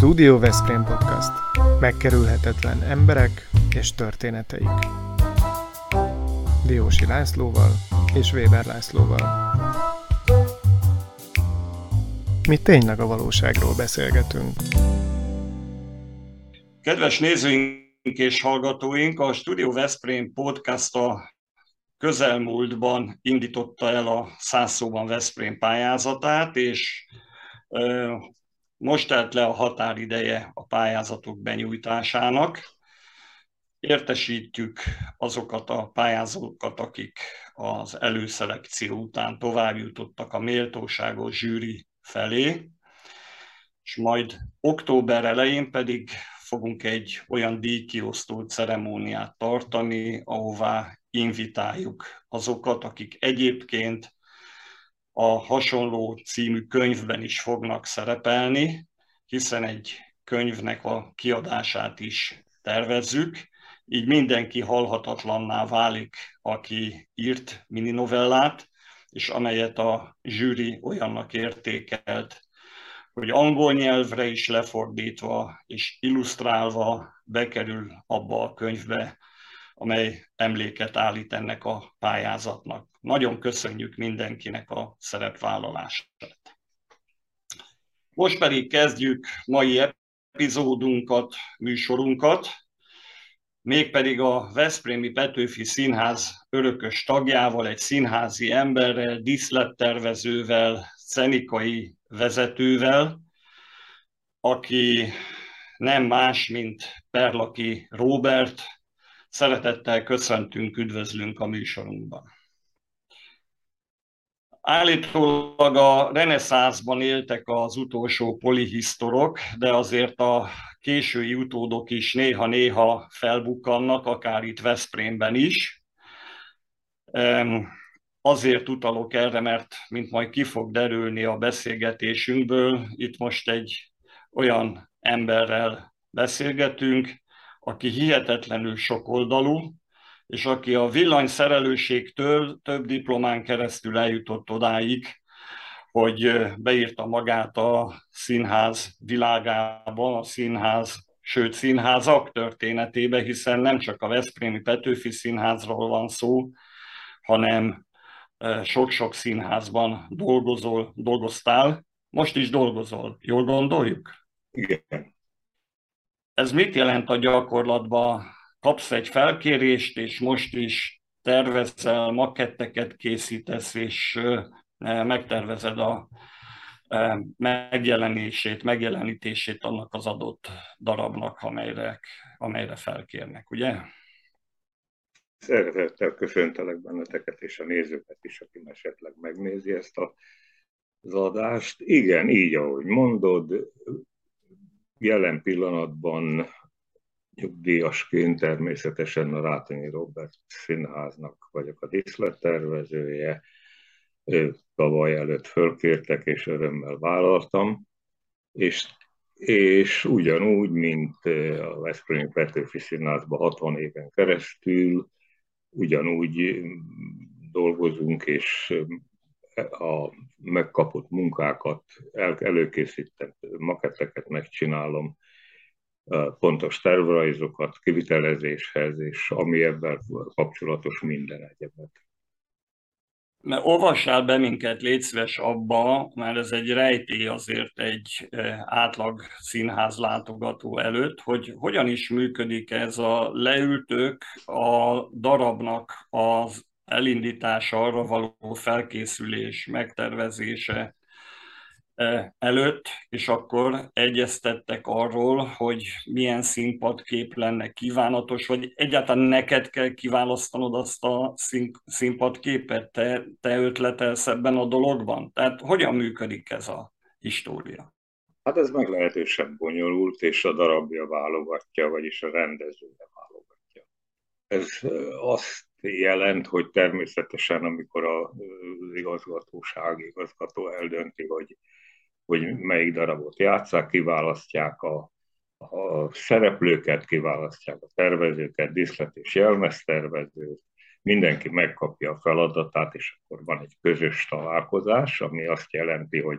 Studio Veszprém Podcast. Megkerülhetetlen emberek és történeteik. Diósi Lászlóval és Weber Lászlóval. Mi tényleg a valóságról beszélgetünk. Kedves nézőink és hallgatóink, a Studio Veszprém Podcast a közelmúltban indította el a Szászóban Veszprém pályázatát, és most telt le a határideje a pályázatok benyújtásának. Értesítjük azokat a pályázókat, akik az előszelekció után tovább jutottak a méltóságos zsűri felé, és majd október elején pedig fogunk egy olyan díjkiosztó ceremóniát tartani, ahová invitáljuk azokat, akik egyébként a hasonló című könyvben is fognak szerepelni, hiszen egy könyvnek a kiadását is tervezzük, így mindenki halhatatlanná válik, aki írt mininovellát, és amelyet a zsűri olyannak értékelt, hogy angol nyelvre is lefordítva és illusztrálva bekerül abba a könyvbe, amely emléket állít ennek a pályázatnak. Nagyon köszönjük mindenkinek a szerepvállalását. Most pedig kezdjük mai epizódunkat, műsorunkat, mégpedig a Veszprémi Petőfi Színház örökös tagjával, egy színházi emberrel, díszlettervezővel, szenikai vezetővel, aki nem más, mint Perlaki Robert. Szeretettel köszöntünk, üdvözlünk a műsorunkban. Állítólag a reneszánszban éltek az utolsó polihisztorok, de azért a késői utódok is néha-néha felbukkannak, akár itt Veszprémben is. Azért utalok erre, mert mint majd ki fog derülni a beszélgetésünkből, itt most egy olyan emberrel beszélgetünk, aki hihetetlenül sokoldalú, és aki a villanyszerelőségtől több diplomán keresztül eljutott odáig, hogy beírta magát a színház világába, a színház, sőt színházak történetébe, hiszen nem csak a Veszprémi Petőfi Színházról van szó, hanem sok-sok színházban dolgozol, dolgoztál, most is dolgozol. Jól gondoljuk? Igen. Ez mit jelent a gyakorlatban? Kapsz egy felkérést, és most is tervezel, maketteket készítesz, és megtervezed a megjelenését, megjelenítését annak az adott darabnak, amelyre, amelyre felkérnek, ugye? Szeretettel köszöntelek benneteket és a nézőket is, aki esetleg megnézi ezt a, az adást. Igen, így ahogy mondod, jelen pillanatban nyugdíjasként természetesen a Rátonyi Robert Színháznak vagyok a díszlettervezője. Tavaly előtt fölkértek, és örömmel vállaltam. És, és ugyanúgy, mint a Veszprémi Petőfi Színházban 60 éven keresztül, ugyanúgy dolgozunk, és a megkapott munkákat, el, előkészített maketteket megcsinálom, pontos tervrajzokat kivitelezéshez, és ami ebben kapcsolatos minden egyebet. Mert olvassál be minket, légy szíves abba, mert ez egy rejtély azért egy átlag színház látogató előtt, hogy hogyan is működik ez a leültők a darabnak az elindítása, arra való felkészülés, megtervezése e, előtt, és akkor egyeztettek arról, hogy milyen színpadkép lenne kívánatos, vagy egyáltalán neked kell kiválasztanod azt a színpadképet, te, te ötletelsz ebben a dologban? Tehát hogyan működik ez a história? Hát ez meglehetősen bonyolult, és a darabja válogatja, vagyis a rendezője válogatja. Ez azt jelent, hogy természetesen, amikor az igazgatóság, igazgató eldönti, hogy, hogy melyik darabot játszák, kiválasztják a, a szereplőket, kiválasztják a tervezőket, diszlet és jelmeztervezőt, mindenki megkapja a feladatát, és akkor van egy közös találkozás, ami azt jelenti, hogy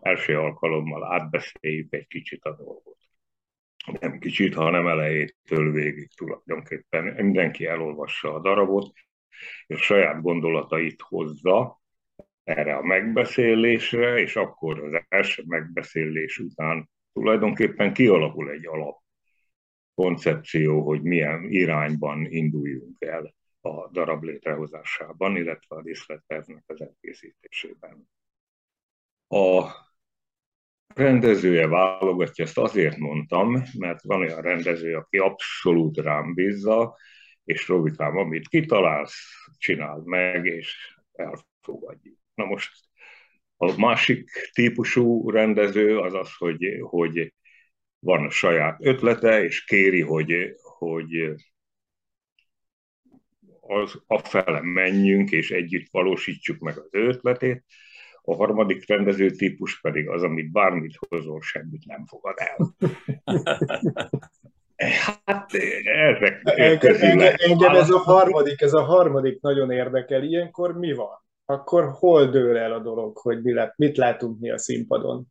első alkalommal átbeszéljük egy kicsit a dolgot. Nem kicsit, hanem elejétől végig tulajdonképpen. Mindenki elolvassa a darabot, és saját gondolatait hozza erre a megbeszélésre, és akkor az első megbeszélés után tulajdonképpen kialakul egy alap koncepció, hogy milyen irányban induljunk el a darab létrehozásában, illetve a díszlettervnek az elkészítésében. A rendezője válogatja, ezt azért mondtam, mert van olyan rendező, aki abszolút rám bízza, és Robikám, amit kitalálsz, csináld meg, és elfogadjuk. Na most a másik típusú rendező az az, hogy, hogy van a saját ötlete, és kéri, hogy, hogy az afele menjünk, és együtt valósítsuk meg az ötletét. A harmadik rendező típus pedig az, amit bármit hozol, semmit nem fogad el. Hát ezek engem, engem, engem ez a harmadik, ez a harmadik nagyon érdekel. Ilyenkor mi van? Akkor hol dől el a dolog, hogy mi lát, mit látunk mi a színpadon?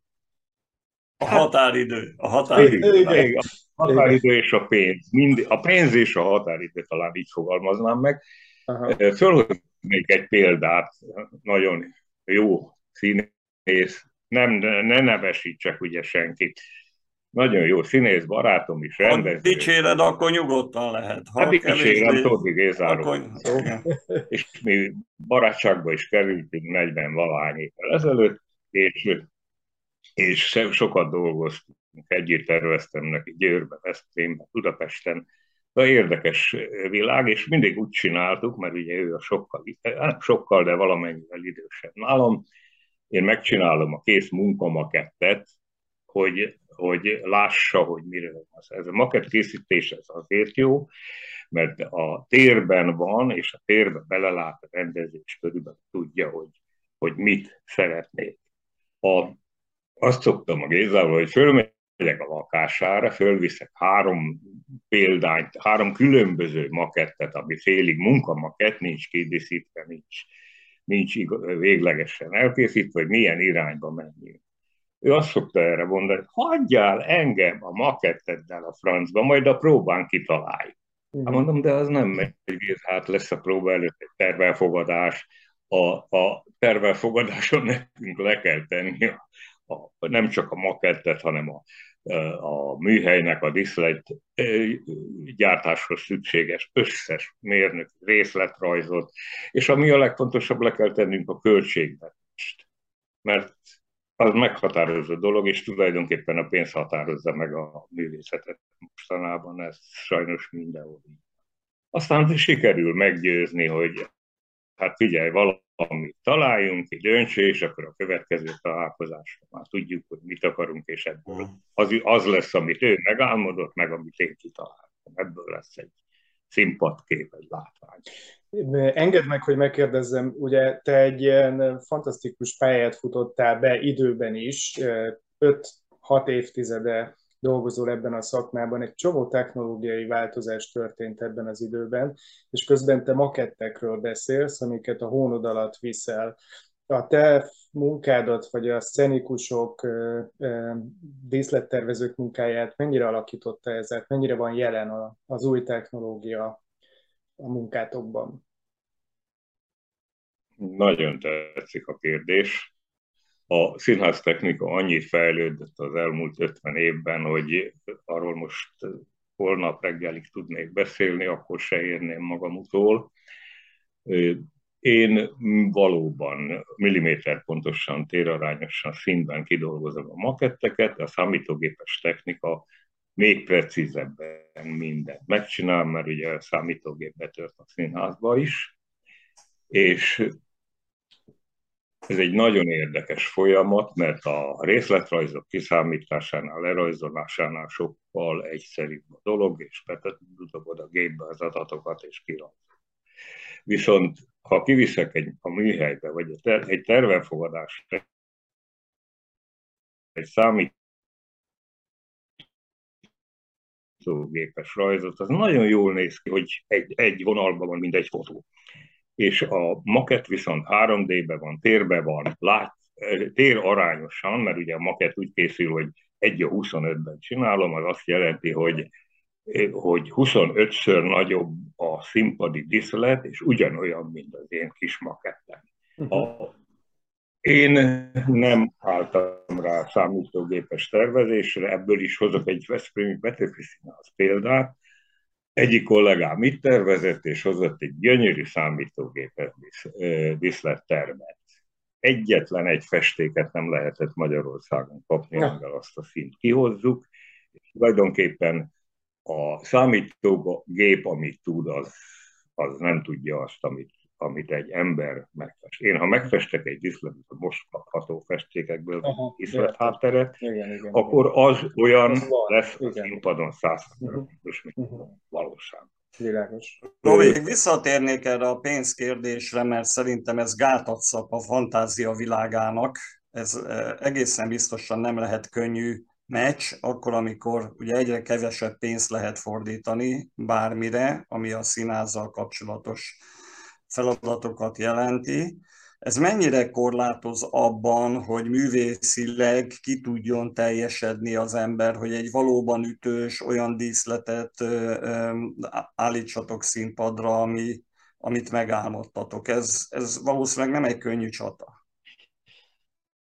A határidő. A határidő. Igen. A határidő és a pénz. Mind, a pénz és a határidő talán így fogalmaznám meg. Fölhoznék egy példát, nagyon jó színész, nem, ne nevesítsek ugye senkit. Nagyon jó színész, barátom is, rendező. Ha dicséred, akkor nyugodtan lehet. Ha hát dicsérem, Tóthi Gézáról. Akkor... És mi barátságba is kerültünk 40 valahány évvel ezelőtt, és és sokat dolgoztunk, együtt terveztem neki Győrben, Veszprémben, Budapesten, de érdekes világ, és mindig úgy csináltuk, mert ugye ő a sokkal, hát sokkal, de valamennyivel idősebb nálam, én megcsinálom a kész munkamakettet, hogy, hogy lássa, hogy miről van. Ez a makett készítés ez azért jó, mert a térben van, és a térbe belelát a rendezés, körülbelül tudja, hogy, hogy mit szeretnék. A azt szoktam a Gézával, hogy fölmegyek a lakására, fölviszek három példányt, három különböző makettet, ami félig munkamakett, nincs kidíszítve, nincs, nincs véglegesen elkészítve, hogy milyen irányba menjünk. Ő azt szokta erre mondani, hagyjál engem a maketteddel a francba, majd a próbán kitalálj. Hát mondom, de az nem megy, hát lesz a próba előtt egy tervelfogadás, a, a tervelfogadáson nekünk le kell tenni a a, nem csak a makettet, hanem a, a műhelynek a diszlet gyártáshoz szükséges összes mérnök részletrajzot, és ami a legfontosabb, le kell tennünk a költségvetést. Mert az meghatározó dolog, és tulajdonképpen a pénz határozza meg a művészetet mostanában, ez sajnos mindenhol. Aztán sikerül meggyőzni, hogy hát figyelj, valamit találjunk, egy döntső, és akkor a következő találkozásra már tudjuk, hogy mit akarunk, és ebből mm. az, az lesz, amit ő megálmodott, meg amit én kitaláltam. Ebből lesz egy színpadkép, egy látvány. Engedd meg, hogy megkérdezzem, ugye te egy ilyen fantasztikus pályát futottál be időben is, 5-6 évtizede dolgozol ebben a szakmában, egy csomó technológiai változás történt ebben az időben, és közben te makettekről beszélsz, amiket a hónod alatt viszel. A te munkádat, vagy a szenikusok, díszlettervezők munkáját mennyire alakította ezek, mennyire van jelen az új technológia a munkátokban? Nagyon tetszik a kérdés a színház technika annyit fejlődött az elmúlt 50 évben, hogy arról most holnap reggelig tudnék beszélni, akkor se érném magam utól. Én valóban milliméter pontosan, térarányosan színben kidolgozom a maketteket, a számítógépes technika még precízebben mindent megcsinál, mert ugye a számítógép betört a színházba is, és ez egy nagyon érdekes folyamat, mert a részletrajzok kiszámításánál, lerajzolásánál sokkal egyszerűbb a dolog, és betudod a gépbe az adatokat, és kirajzol. Viszont ha kiviszek egy, a műhelybe, vagy egy, ter, egy tervefogadásra, egy számítógépes rajzot, az nagyon jól néz ki, hogy egy, egy vonalban van, mint egy fotó és a maket viszont 3D-be van, térbe van, lát, tér arányosan, mert ugye a maket úgy készül, hogy egy a 25-ben csinálom, az azt jelenti, hogy hogy 25-ször nagyobb a színpadi diszlet, és ugyanolyan, mint az én kis makettem. Uh-huh. A, én nem álltam rá számítógépes tervezésre, ebből is hozok egy Veszprémi Petőfi Színház példát. Egyik kollégám itt tervezett, és hozott egy gyönyörű számítógépes diszlettermet. Egyetlen egy festéket nem lehetett Magyarországon kapni, amivel azt a szint kihozzuk. Tulajdonképpen a számítógép, amit tud, az, az nem tudja azt, amit, amit egy ember megfest. Én, ha megfestek egy diszletet a most kapható festékekből, diszlet hátteret, akkor az olyan az lesz a színpadon százszerzalékos, uh-huh. mint uh-huh. valóság. Világos. Robi, visszatérnék erre a pénzkérdésre, mert szerintem ez gátat szap a fantázia világának. Ez eh, egészen biztosan nem lehet könnyű meccs, akkor, amikor ugye egyre kevesebb pénzt lehet fordítani bármire, ami a színázzal kapcsolatos feladatokat jelenti. Ez mennyire korlátoz abban, hogy művészileg ki tudjon teljesedni az ember, hogy egy valóban ütős olyan díszletet állítsatok színpadra, ami, amit megálmodtatok. Ez, ez valószínűleg nem egy könnyű csata.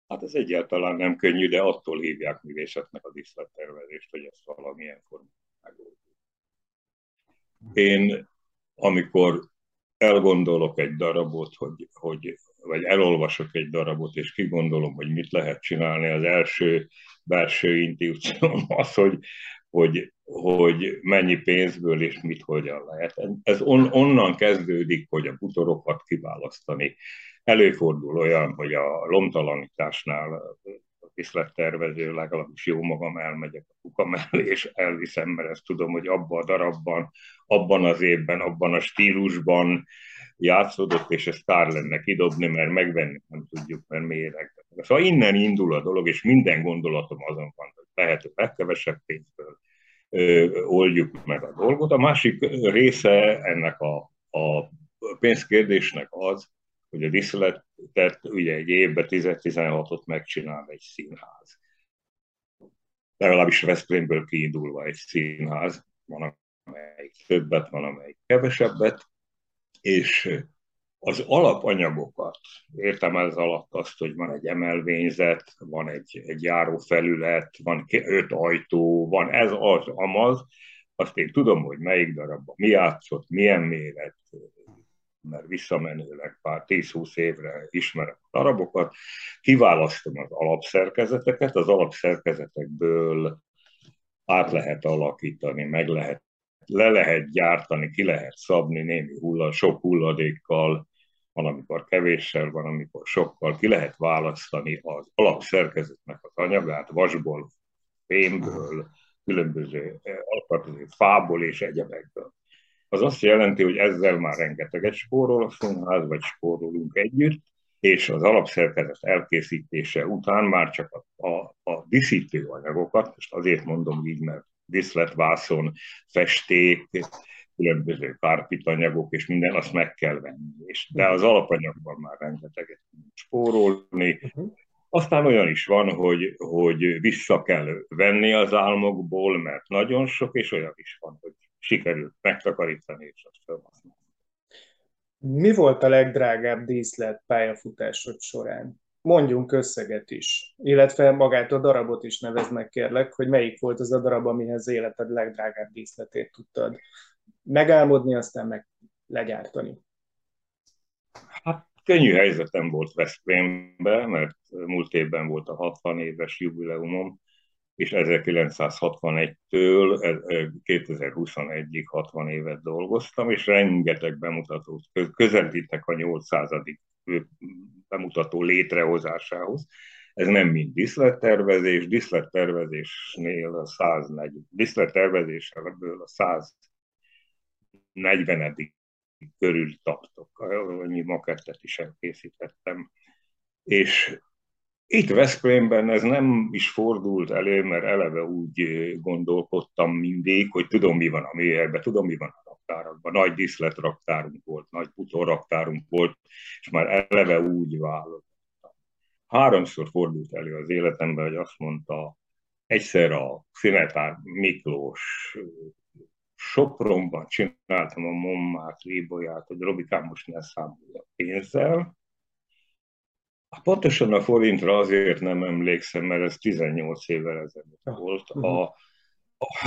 Hát ez egyáltalán nem könnyű, de attól hívják művészetnek a díszlettervezést, hogy ezt valamilyen formában megoldjuk. Én, amikor elgondolok egy darabot, hogy, hogy, vagy elolvasok egy darabot, és kigondolom, hogy mit lehet csinálni, az első belső intuícióm az, hogy, hogy, hogy mennyi pénzből és mit hogyan lehet. Ez on, onnan kezdődik, hogy a butorokat kiválasztani, Előfordul olyan, hogy a lomtalanításnál a viszlettervező, legalábbis jó magam elmegyek a kuka mellé, és elviszem, mert ezt tudom, hogy abban a darabban, abban az évben, abban a stílusban játszódott, és ez kár lenne kidobni, mert megvenni nem tudjuk, mert méreg. Szóval innen indul a dolog, és minden gondolatom azon van, hogy lehető legkevesebb pénzből oldjuk meg a dolgot. A másik része ennek a, a pénzkérdésnek az, hogy a díszletet ugye egy évben 10-16-ot megcsinál egy színház. Legalábbis Veszprémből kiindulva egy színház, van amelyik többet, van amelyik kevesebbet, és az alapanyagokat, értem ez alatt azt, hogy van egy emelvényzet, van egy, egy járófelület, van öt ajtó, van ez az, amaz, azt én tudom, hogy melyik darabban mi játszott, milyen méret, mert visszamenőleg pár 10-20 évre ismerem a darabokat, kiválasztom az alapszerkezeteket, az alapszerkezetekből át lehet alakítani, meg lehet, le lehet gyártani, ki lehet szabni némi hulla, sok hulladékkal, van, amikor kevéssel, van, amikor sokkal, ki lehet választani az alapszerkezetnek az anyagát, vasból, fémből, különböző alkatozó fából és egyebekből az azt jelenti, hogy ezzel már rengeteget spórol a színház, vagy spórolunk együtt, és az alapszerkezet elkészítése után már csak a, a, a diszítő anyagokat, most azért mondom így, mert diszletvászon, festék, különböző kárpitanyagok és minden, azt meg kell venni. És, de az alapanyagban már rengeteget spórolni. Uh-huh. Aztán olyan is van, hogy, hogy vissza kell venni az álmokból, mert nagyon sok, és olyan is van, hogy sikerült megtakarítani és azt felhasználni. Mi volt a legdrágább díszlet pályafutásod során? Mondjunk összeget is, illetve magát a darabot is nevezd meg kérlek, hogy melyik volt az a darab, amihez életed legdrágább díszletét tudtad megálmodni, aztán meg legyártani. Hát könnyű helyzetem volt Veszprémben, mert múlt évben volt a 60 éves jubileumom, és 1961-től 2021-ig 60 évet dolgoztam, és rengeteg bemutatót közelítek a 800. bemutató létrehozásához. Ez nem mind diszlettervezés, diszlettervezésnél a 140, diszlettervezéssel ebből a 140 körül tartok. Annyi makettet is elkészítettem. És itt Veszprémben ez nem is fordult elő, mert eleve úgy gondolkodtam mindig, hogy tudom, mi van a műhelyben, tudom, mi van a raktárakban. Nagy diszletraktárunk volt, nagy butorraktárunk volt, és már eleve úgy választottam. háromszor fordult elő az életemben, hogy azt mondta, egyszer a Szinetár Miklós Sopronban csináltam a Mommát, Lébolyát, hogy Robikám most ne számolja pénzzel. Pontosan a forintra azért nem emlékszem, mert ez 18 évvel ezelőtt volt. A, a,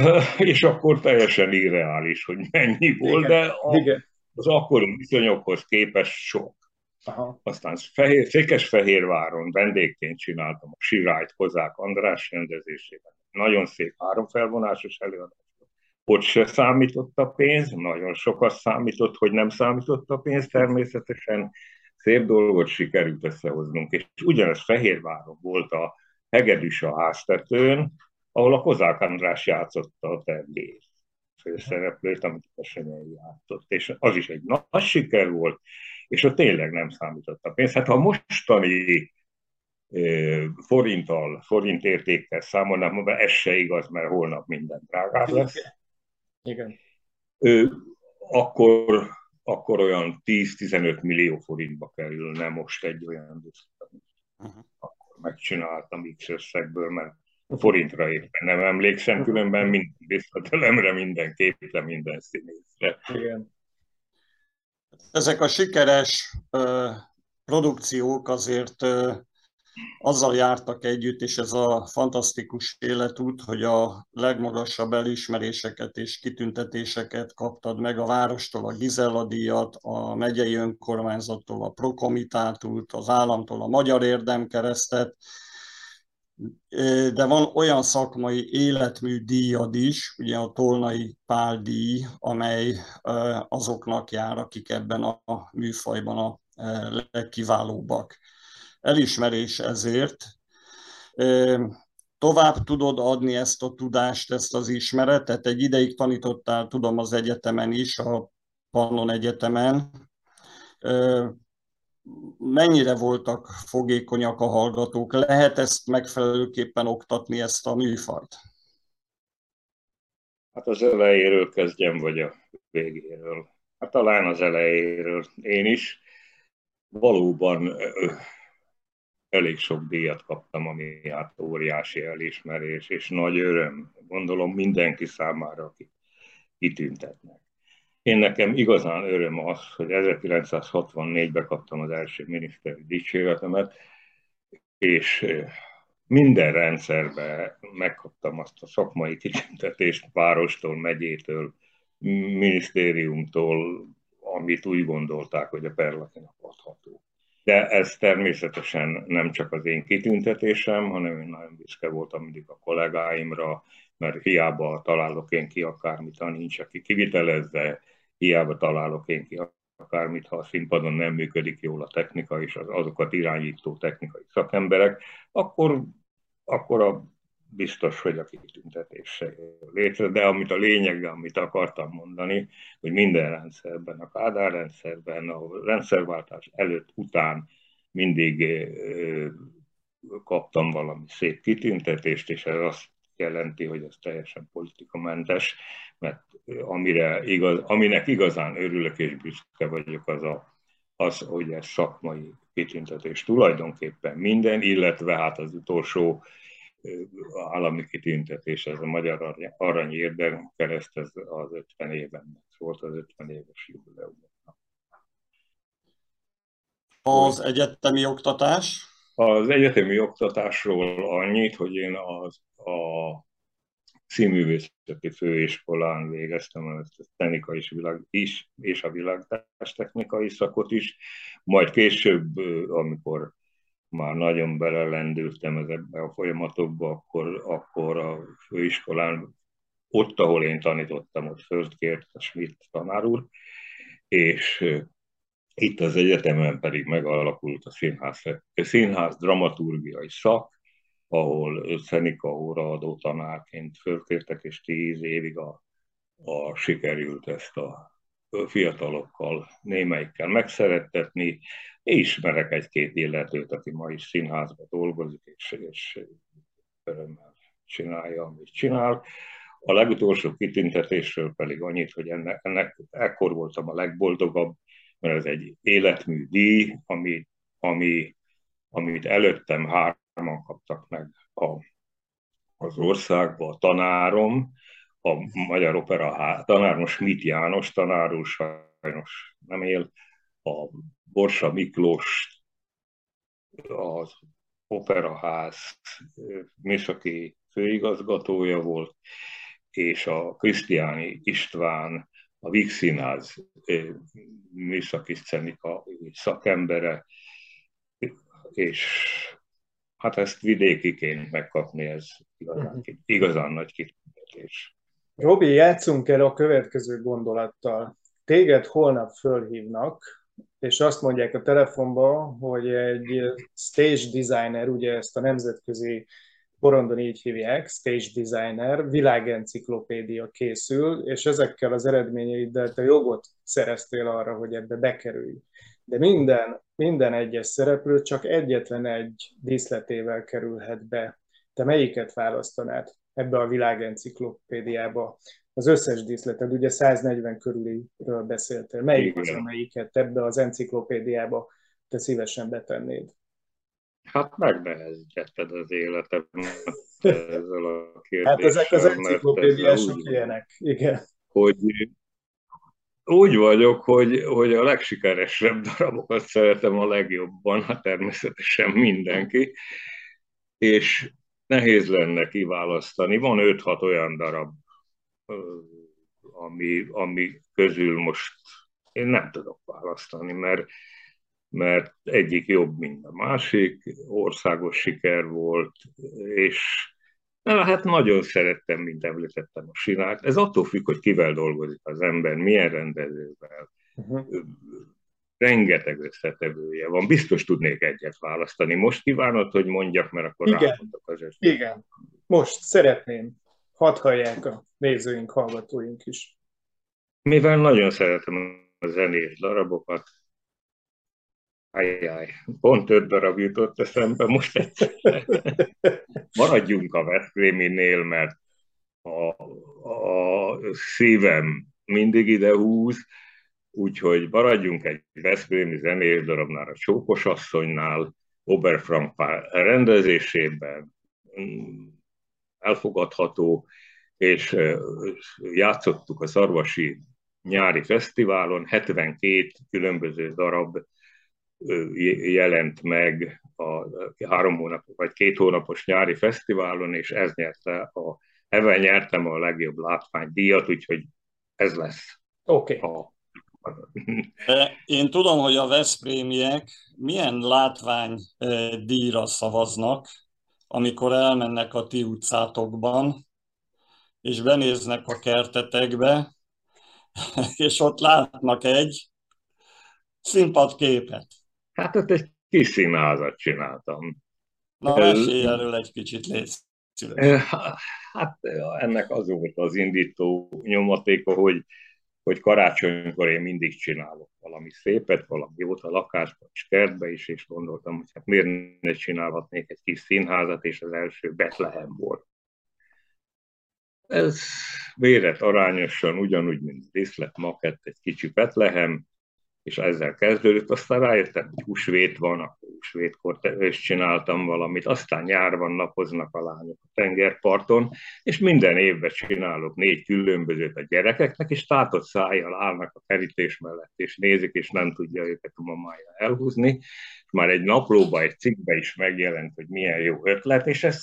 és akkor teljesen irreális, hogy mennyi volt, de a, az akkori viszonyokhoz képest sok. Aha. Aztán fehér, Székesfehérváron vendégként csináltam a Sirályt Kozák András rendezésében. Nagyon szép háromfelvonásos előadás. Ott se számított a pénz, nagyon sokat számított, hogy nem számított a pénz természetesen. Szép dolgot sikerült összehoznunk, és ugyanez Fehérváron volt a Hegedűs a háztetőn, ahol a Kozák András játszotta a tervét főszereplőt, amit a Senyei játszott. És az is egy nagy siker volt, és ott tényleg nem számított a pénz. Hát ha mostani forinttal, forint értékkel számolnám, ez se igaz, mert holnap minden drágább lesz. Igen. Ő, akkor, akkor olyan 10-15 millió forintba kerülne most egy olyan diszkot, uh-huh. akkor megcsináltam X összegből, mert forintra éppen nem emlékszem, különben minden visszatelemre, minden képre, minden színészre. Igen. Ezek a sikeres ö, produkciók azért ö, azzal jártak együtt, és ez a fantasztikus életút, hogy a legmagasabb elismeréseket és kitüntetéseket kaptad meg a várostól a Gizella díjat, a megyei önkormányzattól a Prokomitátult, az államtól a Magyar Érdemkeresztet, de van olyan szakmai életmű díjad is, ugye a Tolnai Pál díj, amely azoknak jár, akik ebben a műfajban a legkiválóbbak. Elismerés ezért. Tovább tudod adni ezt a tudást, ezt az ismeretet. Egy ideig tanítottál, tudom, az egyetemen is, a Pannon Egyetemen mennyire voltak fogékonyak a hallgatók? Lehet ezt megfelelőképpen oktatni, ezt a műfajt? Hát az elejéről kezdjem, vagy a végéről. Hát talán az elejéről én is. Valóban elég sok díjat kaptam, ami hát óriási elismerés, és nagy öröm. Gondolom mindenki számára, aki kitüntetnek. Én nekem igazán öröm az, hogy 1964-ben kaptam az első miniszteri dicséretemet, és minden rendszerben megkaptam azt a szakmai kitüntetést várostól, megyétől, minisztériumtól, amit úgy gondolták, hogy a perlakinak adható. De ez természetesen nem csak az én kitüntetésem, hanem én nagyon büszke voltam mindig a kollégáimra, mert hiába találok én ki akármit, ha nincs, aki kivitelezze, hiába találok én ki akármit, ha a színpadon nem működik jól a technika és az, azokat irányító technikai szakemberek, akkor, akkor a biztos, hogy a kitüntetés létre, de amit a lényeg, amit akartam mondani, hogy minden rendszerben, a Kádár rendszerben, a rendszerváltás előtt, után mindig kaptam valami szép kitüntetést, és ez azt jelenti, hogy ez teljesen politikamentes, mert amire igaz, aminek igazán örülök és büszke vagyok, az, a, az hogy ez szakmai kitüntetés tulajdonképpen minden, illetve hát az utolsó állami kitüntetés, ez a Magyar Arany Érdem kereszt, ez az 50 éven volt az 50 éves jubileum. Az egyetemi oktatás? Az egyetemi oktatásról annyit, hogy én az, a színművészeti főiskolán végeztem ezt a technika és, világ, is, és a technikai szakot is, majd később, amikor már nagyon belelendültem ezekbe a folyamatokba, akkor, akkor a főiskolán, ott, ahol én tanítottam, ott fölkért a Schmidt tanár úr, és itt az egyetemen pedig megalakult a színház, a színház dramaturgiai szak, ahol Szenika óraadó tanárként fölkértek, és tíz évig a, a sikerült ezt a fiatalokkal, némelyikkel megszerettetni. Ismerek egy-két illetőt, aki ma is színházban dolgozik, és, és örömmel csinálja, amit csinál. A legutolsó kitüntetésről pedig annyit, hogy ennek, ennek ekkor voltam a legboldogabb, mert ez egy életmű díj, ami, ami amit előttem hárman kaptak meg a, az országba, a tanárom, a Magyar Opera tanárom Schmidt János tanárul sajnos nem él, a Borsa Miklós, az Operaház műszaki főigazgatója volt, és a Krisztiáni István, a Víg Színház műszaki szenika szakembere, és hát ezt vidékiként megkapni, ez igazán, mhm. igazán nagy kitüntetés. Robi, játszunk el a következő gondolattal. Téged holnap fölhívnak, és azt mondják a telefonba, hogy egy stage designer, ugye ezt a nemzetközi porondon így hívják, stage designer, világenciklopédia készül, és ezekkel az eredményeiddel te jogot szereztél arra, hogy ebbe bekerülj. De minden, minden egyes szereplő csak egyetlen egy díszletével kerülhet be. Te melyiket választanád ebbe a világenciklopédiába? Az összes díszleted, ugye 140 körüliről beszéltél. Melyik az, amelyiket ebbe az enciklopédiába te szívesen betennéd? Hát megnehezítetted az életem ezzel a kérdéssel. Hát ezek az enciklopédiások ilyenek, igen. Hogy úgy vagyok, hogy, hogy a legsikeresebb darabokat szeretem a legjobban, hát természetesen mindenki, és nehéz lenne kiválasztani. Van 5-6 olyan darab, ami, ami közül most én nem tudok választani, mert mert egyik jobb, mint a másik, országos siker volt, és na, hát nagyon szerettem, mint említettem, a sinát. Ez attól függ, hogy kivel dolgozik az ember, milyen rendezővel. Uh-huh. Rengeteg összetevője van. Biztos tudnék egyet választani. Most kívánod, hogy mondjak, mert akkor Igen. az eset. Igen. Most szeretném. Hadd hallják a nézőink, hallgatóink is. Mivel nagyon szeretem a zenés darabokat, Ajjaj, pont öt darab jutott eszembe most egyszer. Maradjunk a Veszpréminél, mert a, a szívem mindig ide húz, úgyhogy maradjunk egy Veszprémi zenés darabnál, a Csókos asszonynál, Oberfrank rendezésében, elfogadható, és játszottuk a Szarvasi nyári fesztiválon, 72 különböző darab jelent meg a három hónap vagy két hónapos nyári fesztiválon, és ez nyerte a Evel nyertem a legjobb látványdíjat, úgyhogy ez lesz. Oké. Okay. A... Én tudom, hogy a Veszprémiek milyen látvány díjra szavaznak, amikor elmennek a ti utcátokban, és benéznek a kertetekbe, és ott látnak egy színpadképet. Hát ott egy kis színházat csináltam. Na, mesélj erről egy kicsit, légy Hát ennek az volt az indító nyomatéka, hogy, hogy karácsonykor én mindig csinálok valami szépet, valami jót a lakásban és kertbe is, és gondoltam, hogy hát miért ne csinálhatnék egy kis színházat, és az első Betlehem volt. Ez véret arányosan, ugyanúgy, mint Diszlet Makett, egy kicsi Betlehem, és ezzel kezdődött, aztán rájöttem, hogy húsvét van, akkor húsvétkor is csináltam valamit, aztán nyárban napoznak a lányok a tengerparton, és minden évben csinálok négy különbözőt a gyerekeknek, és tátott szájjal állnak a kerítés mellett, és nézik, és nem tudja őket a mamája elhúzni. Már egy naplóba, egy cikkbe is megjelent, hogy milyen jó ötlet, és ez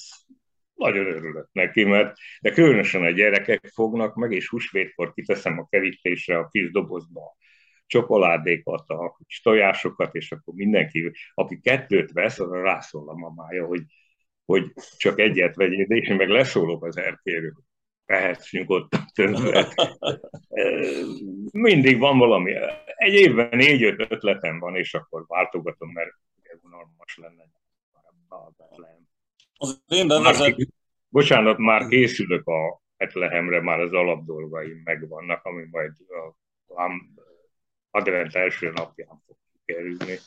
nagyon örülök neki, mert de különösen a gyerekek fognak meg, és húsvétkor kiteszem a kerítésre a kis dobozba csokoládékat, a tojásokat, és akkor mindenki, aki kettőt vesz, arra rászól a mamája, hogy, hogy csak egyet vegyél, és én meg leszólok az erkéről. Vehetsz nyugodtan többet. Mindig van valami. Egy évben négy-öt ötletem van, és akkor váltogatom, mert unalmas lenne. Az én bevezet... Bocsánat, már készülök a Betlehemre, már az alapdolgaim megvannak, ami majd a advent első napján fog kikerülni.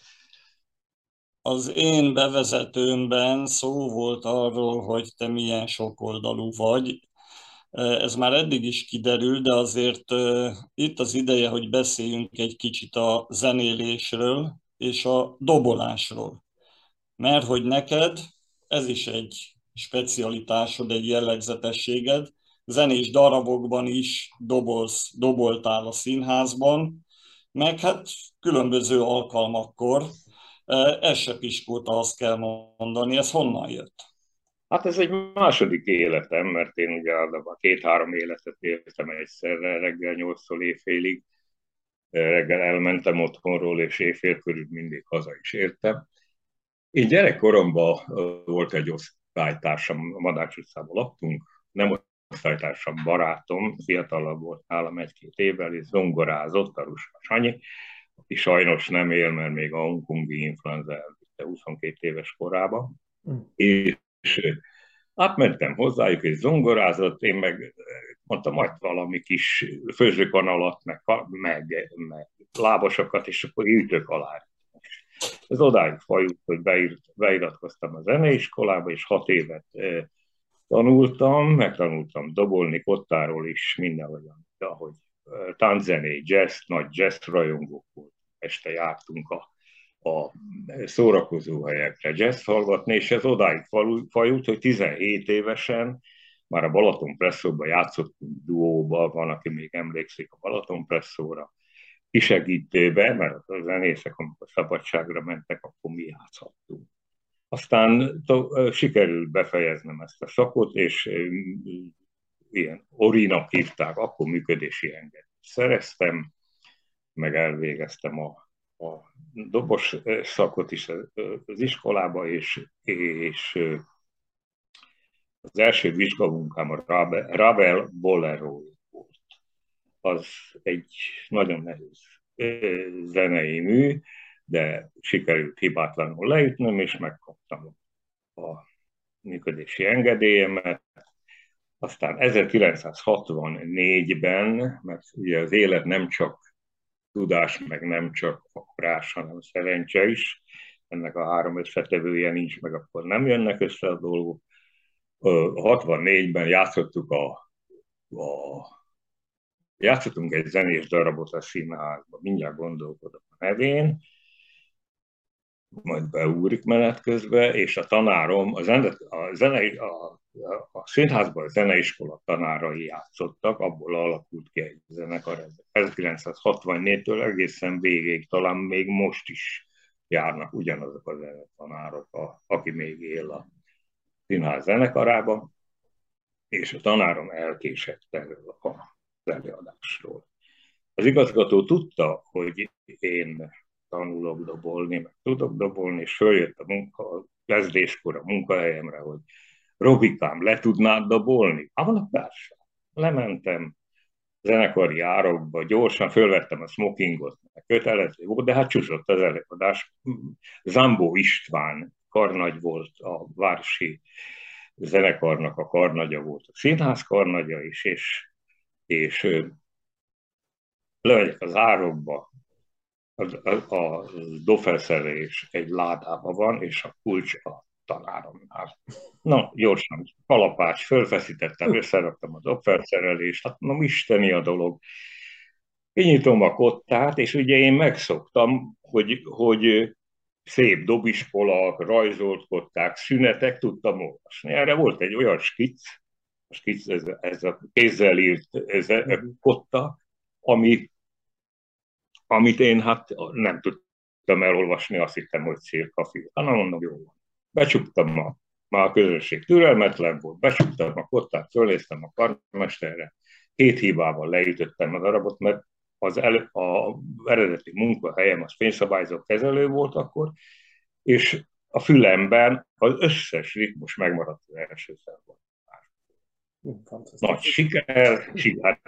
Az én bevezetőmben szó volt arról, hogy te milyen sokoldalú vagy. Ez már eddig is kiderül, de azért itt az ideje, hogy beszéljünk egy kicsit a zenélésről és a dobolásról. mert hogy neked ez is egy specialitásod, egy jellegzetességed, zenés darabokban is dobolsz, doboltál a színházban, meg hát különböző alkalmakkor. Ez se piskóta, azt kell mondani. Ez honnan jött? Hát ez egy második életem, mert én ugye a két-három életet éltem egyszerre, reggel nyolctól éjfélig. Reggel elmentem otthonról, és éjfél körül mindig haza is értem. Én gyerekkoromban volt egy osztálytársam, a Madács utcában laktunk, nem osztálytársam, barátom, fiatalabb volt nálam egy-két évvel, és zongorázott, a Ruska Sanyi, aki sajnos nem él, mert még a hongkongi influenza elvitte 22 éves korában. Mm. És átmentem hozzájuk, és zongorázott, én meg mondtam, majd valami kis főzőkanalat, meg, meg, meg lábasokat, és akkor ütök alá. Ez odáig fajult, hogy beírt, beiratkoztam a zeneiskolába, és hat évet tanultam, megtanultam dobolni kottáról is mindenhogyan, de ahogy tánczené, jazz, nagy jazz rajongók volt, este jártunk a, a szórakozó helyekre jazz hallgatni, és ez odáig fajult, hogy 17 évesen már a Balaton Presszóban játszottunk duóba, van, aki még emlékszik a Balaton Presszóra, kisegítőbe, mert a zenészek, amikor szabadságra mentek, akkor mi játszhattunk. Aztán sikerült befejeznem ezt a szakot, és ilyen orinak hívták, akkor működési engedélyt szereztem, meg elvégeztem a, a dobos szakot is az iskolába, és, és az első vizsgamunkám a Rabel Bolero volt. Az egy nagyon nehéz zenei mű, de sikerült hibátlanul leütnöm, és megkaptam a működési engedélyemet. Aztán 1964-ben, mert ugye az élet nem csak tudás, meg nem csak akarás, hanem szerencse is, ennek a három összetevője nincs, meg akkor nem jönnek össze a dolgok. 64-ben játszottuk a, a játszottunk egy zenés darabot a színházban, mindjárt gondolkodom a nevén, majd beúrik menet közben, és a tanárom, a, zene, a, zene, a, a színházban a zeneiskola tanárai játszottak, abból alakult ki egy zenekar 1964-től egészen végéig, talán még most is járnak ugyanazok a zenetanárok, a, aki még él a színház zenekarában, és a tanárom elkésett erről az előadásról. Az igazgató tudta, hogy én tanulok dobolni, meg tudok dobolni, és följött a munka, kezdéskor a munkahelyemre, hogy Robikám, le tudnád dobolni? Hát mondom, persze. Lementem zenekari árokba, gyorsan fölvettem a smokingot, kötelező volt, de hát csúszott az előadás. Zambó István karnagy volt a városi zenekarnak a karnagya volt, a színház karnagya is, és, és levegyek az árokba, a, a, a dofelszerelés egy ládában van, és a kulcs a tanáromnál. Na, gyorsan, kalapács, fölfeszítettem, összeraktam a dobfelszerelést, hát na, isteni a dolog. Kinyitom a kottát, és ugye én megszoktam, hogy, hogy szép dobiskolak, rajzolt kották, szünetek, tudtam olvasni. Erre volt egy olyan skic, a skic, ez, ez a kézzel írt ez a kotta, ami amit én hát nem tudtam elolvasni, azt hittem, hogy cirkafi. Hát mondom, jó van. Becsuktam a, már a közösség türelmetlen volt, becsuktam a kottát, föléztem a karmesterre, két hibával leütöttem a darabot, mert az el, a eredeti munkahelyem az fényszabályzó kezelő volt akkor, és a fülemben az összes ritmus megmaradt az első szerban. Nagy siker, siker,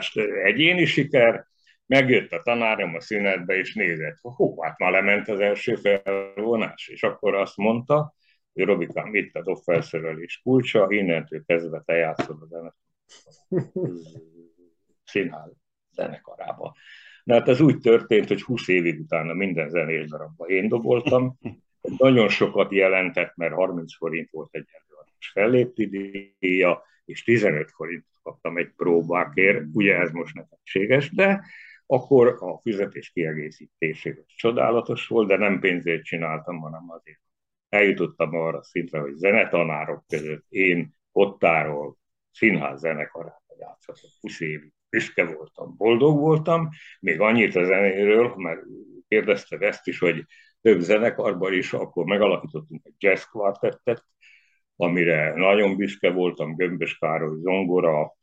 egyéni siker, Megjött a tanárom a szünetbe, és nézett, hó, hát már lement az első felvonás, és akkor azt mondta, hogy Robikám, itt a dobfelszerelés kulcsa, innentől kezdve te játszod a zene színház zenekarába. Na hát ez úgy történt, hogy 20 évig utána minden zenés darabba én doboltam. Nagyon sokat jelentett, mert 30 forint volt egy előadás fellépti díja, és 15 forint kaptam egy próbákért. Ugye ez most nevetséges, de akkor a fizetés kiegészítéséhez csodálatos volt, de nem pénzért csináltam, hanem azért eljutottam arra szintre, hogy zenetanárok között én ottáról színház zenekarába játszhatok 20 évig. Büszke voltam, boldog voltam, még annyit a zenéről, mert kérdezted ezt is, hogy több zenekarban is, akkor megalapítottunk egy jazz kvartettet, amire nagyon büszke voltam, Gömbös Károly zongora,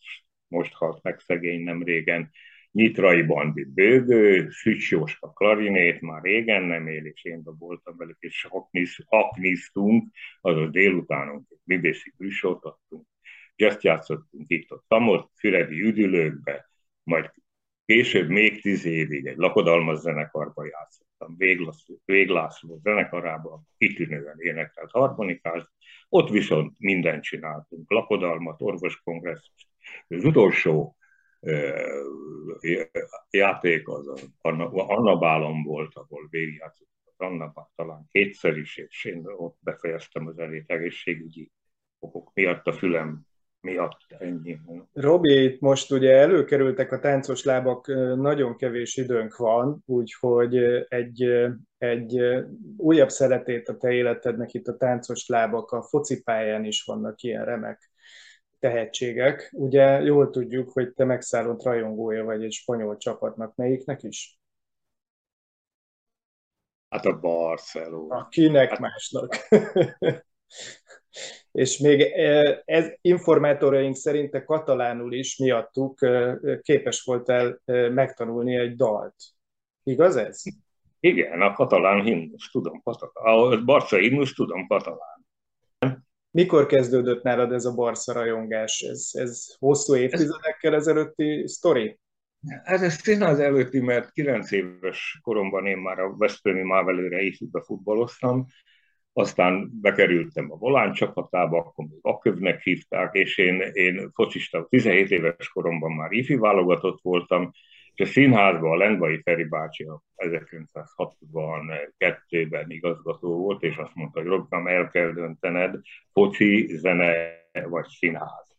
most halt meg szegény nem régen, Nyitrai Bandi bőgő, Szücs Jóska klarinét, már régen nem él, és én voltam velük, és hakniz, hakniztunk, azaz délutánunk művészi külsót adtunk, ezt játszottunk itt a Tamot, Füredi üdülőkbe, majd később még tíz évig egy lakodalmas zenekarba játszottam, Véglászló, Véglászló zenekarában, kitűnően énekelt harmonikást, ott viszont mindent csináltunk, lakodalmat, orvoskongresszus. Az utolsó játék az a Anna Bálom volt, ahol végigjátszottam az Anna talán kétszer is, és én ott befejeztem az elét egészségügyi okok miatt, a fülem miatt ennyi. Robi, itt most ugye előkerültek a táncos lábak, nagyon kevés időnk van, úgyhogy egy, egy újabb szeretét a te életednek itt a táncos lábak, a focipályán is vannak ilyen remek tehetségek. Ugye jól tudjuk, hogy te megszállott rajongója vagy egy spanyol csapatnak, melyiknek is? Hát a Barcelona. A kinek hát... másnak. És még e, ez informátoraink szerint te katalánul is miattuk e, képes voltál e, megtanulni egy dalt. Igaz ez? Igen, a katalán himnus tudom, a barca himnus tudom katalán. Mikor kezdődött nálad ez a Barca rajongás? Ez, ez hosszú évtizedekkel ezelőtti sztori? Hát ez tényleg az előtti, mert 9 éves koromban én már a Veszprémi Mávelőre éjszükbe futballoztam, aztán bekerültem a Volán csapatába, akkor még Akövnek hívták, és én, én focista, 17 éves koromban már ifi válogatott voltam, és a színházban a Lendvai Feri bácsi 1962-ben igazgató volt, és azt mondta, hogy Robkám, el kell döntened, foci, zene vagy színház.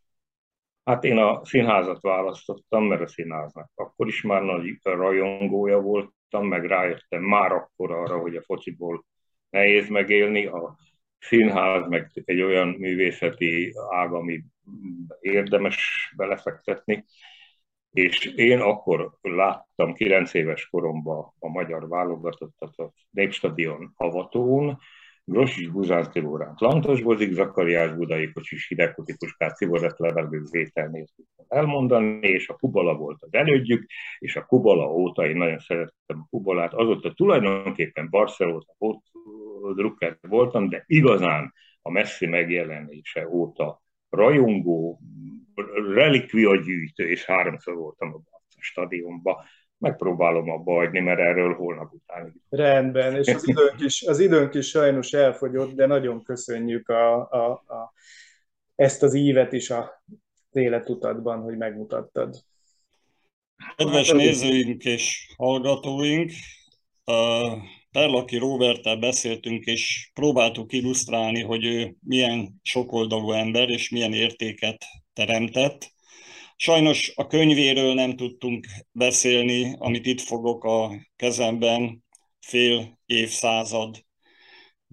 Hát én a színházat választottam, mert a színháznak akkor is már nagy rajongója voltam, meg rájöttem már akkor arra, hogy a fociból nehéz megélni, a színház meg egy olyan művészeti ág, ami érdemes belefektetni, és én akkor láttam 9 éves koromban a magyar válogatottat a Népstadion avatón, Grosics Buzán Tiloránt, Lantos Bozik, Zakariás Budai Kocsis, Hidegkoti Puskát, Szivoret Levegő Vételnél elmondani, és a Kubala volt az elődjük, és a Kubala óta én nagyon szerettem a Kubalát, azóta tulajdonképpen Barcelona volt, Drucker voltam, de igazán a messzi megjelenése óta rajongó, relikvia gyűjtő, és háromszor voltam a Barca stadionba. Megpróbálom abba hagyni, mert erről holnap után. Rendben, és az időnk is, az időnk is sajnos elfogyott, de nagyon köszönjük a, a, a, ezt az ívet is a életutatban, hogy megmutattad. Kedves nézőink és hallgatóink, Perlaki Roberttel beszéltünk, és próbáltuk illusztrálni, hogy ő milyen sokoldalú ember, és milyen értéket teremtett. Sajnos a könyvéről nem tudtunk beszélni, amit itt fogok a kezemben, fél évszázad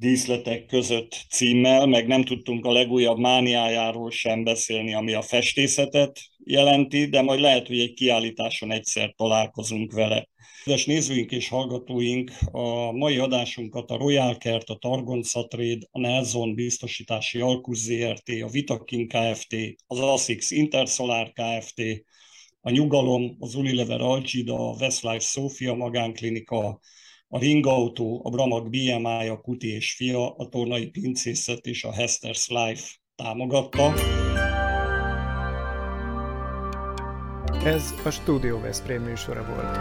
díszletek között címmel, meg nem tudtunk a legújabb mániájáról sem beszélni, ami a festészetet jelenti, de majd lehet, hogy egy kiállításon egyszer találkozunk vele. Kedves nézőink és hallgatóink, a mai adásunkat a Royal Kert, a Targon Trade, a Nelson Biztosítási Alkus ZRT, a Vitakin Kft., az ASICS Intersolar Kft., a Nyugalom, az Unilever Algida, a Westlife Sofia Magánklinika, a Ringautó, a Bramag BMI, a Kuti és Fia, a Tornai Pincészet és a Hester's Life támogatta. Ez a Studio Veszprém műsora volt.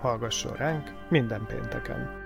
Hallgasson ránk minden pénteken!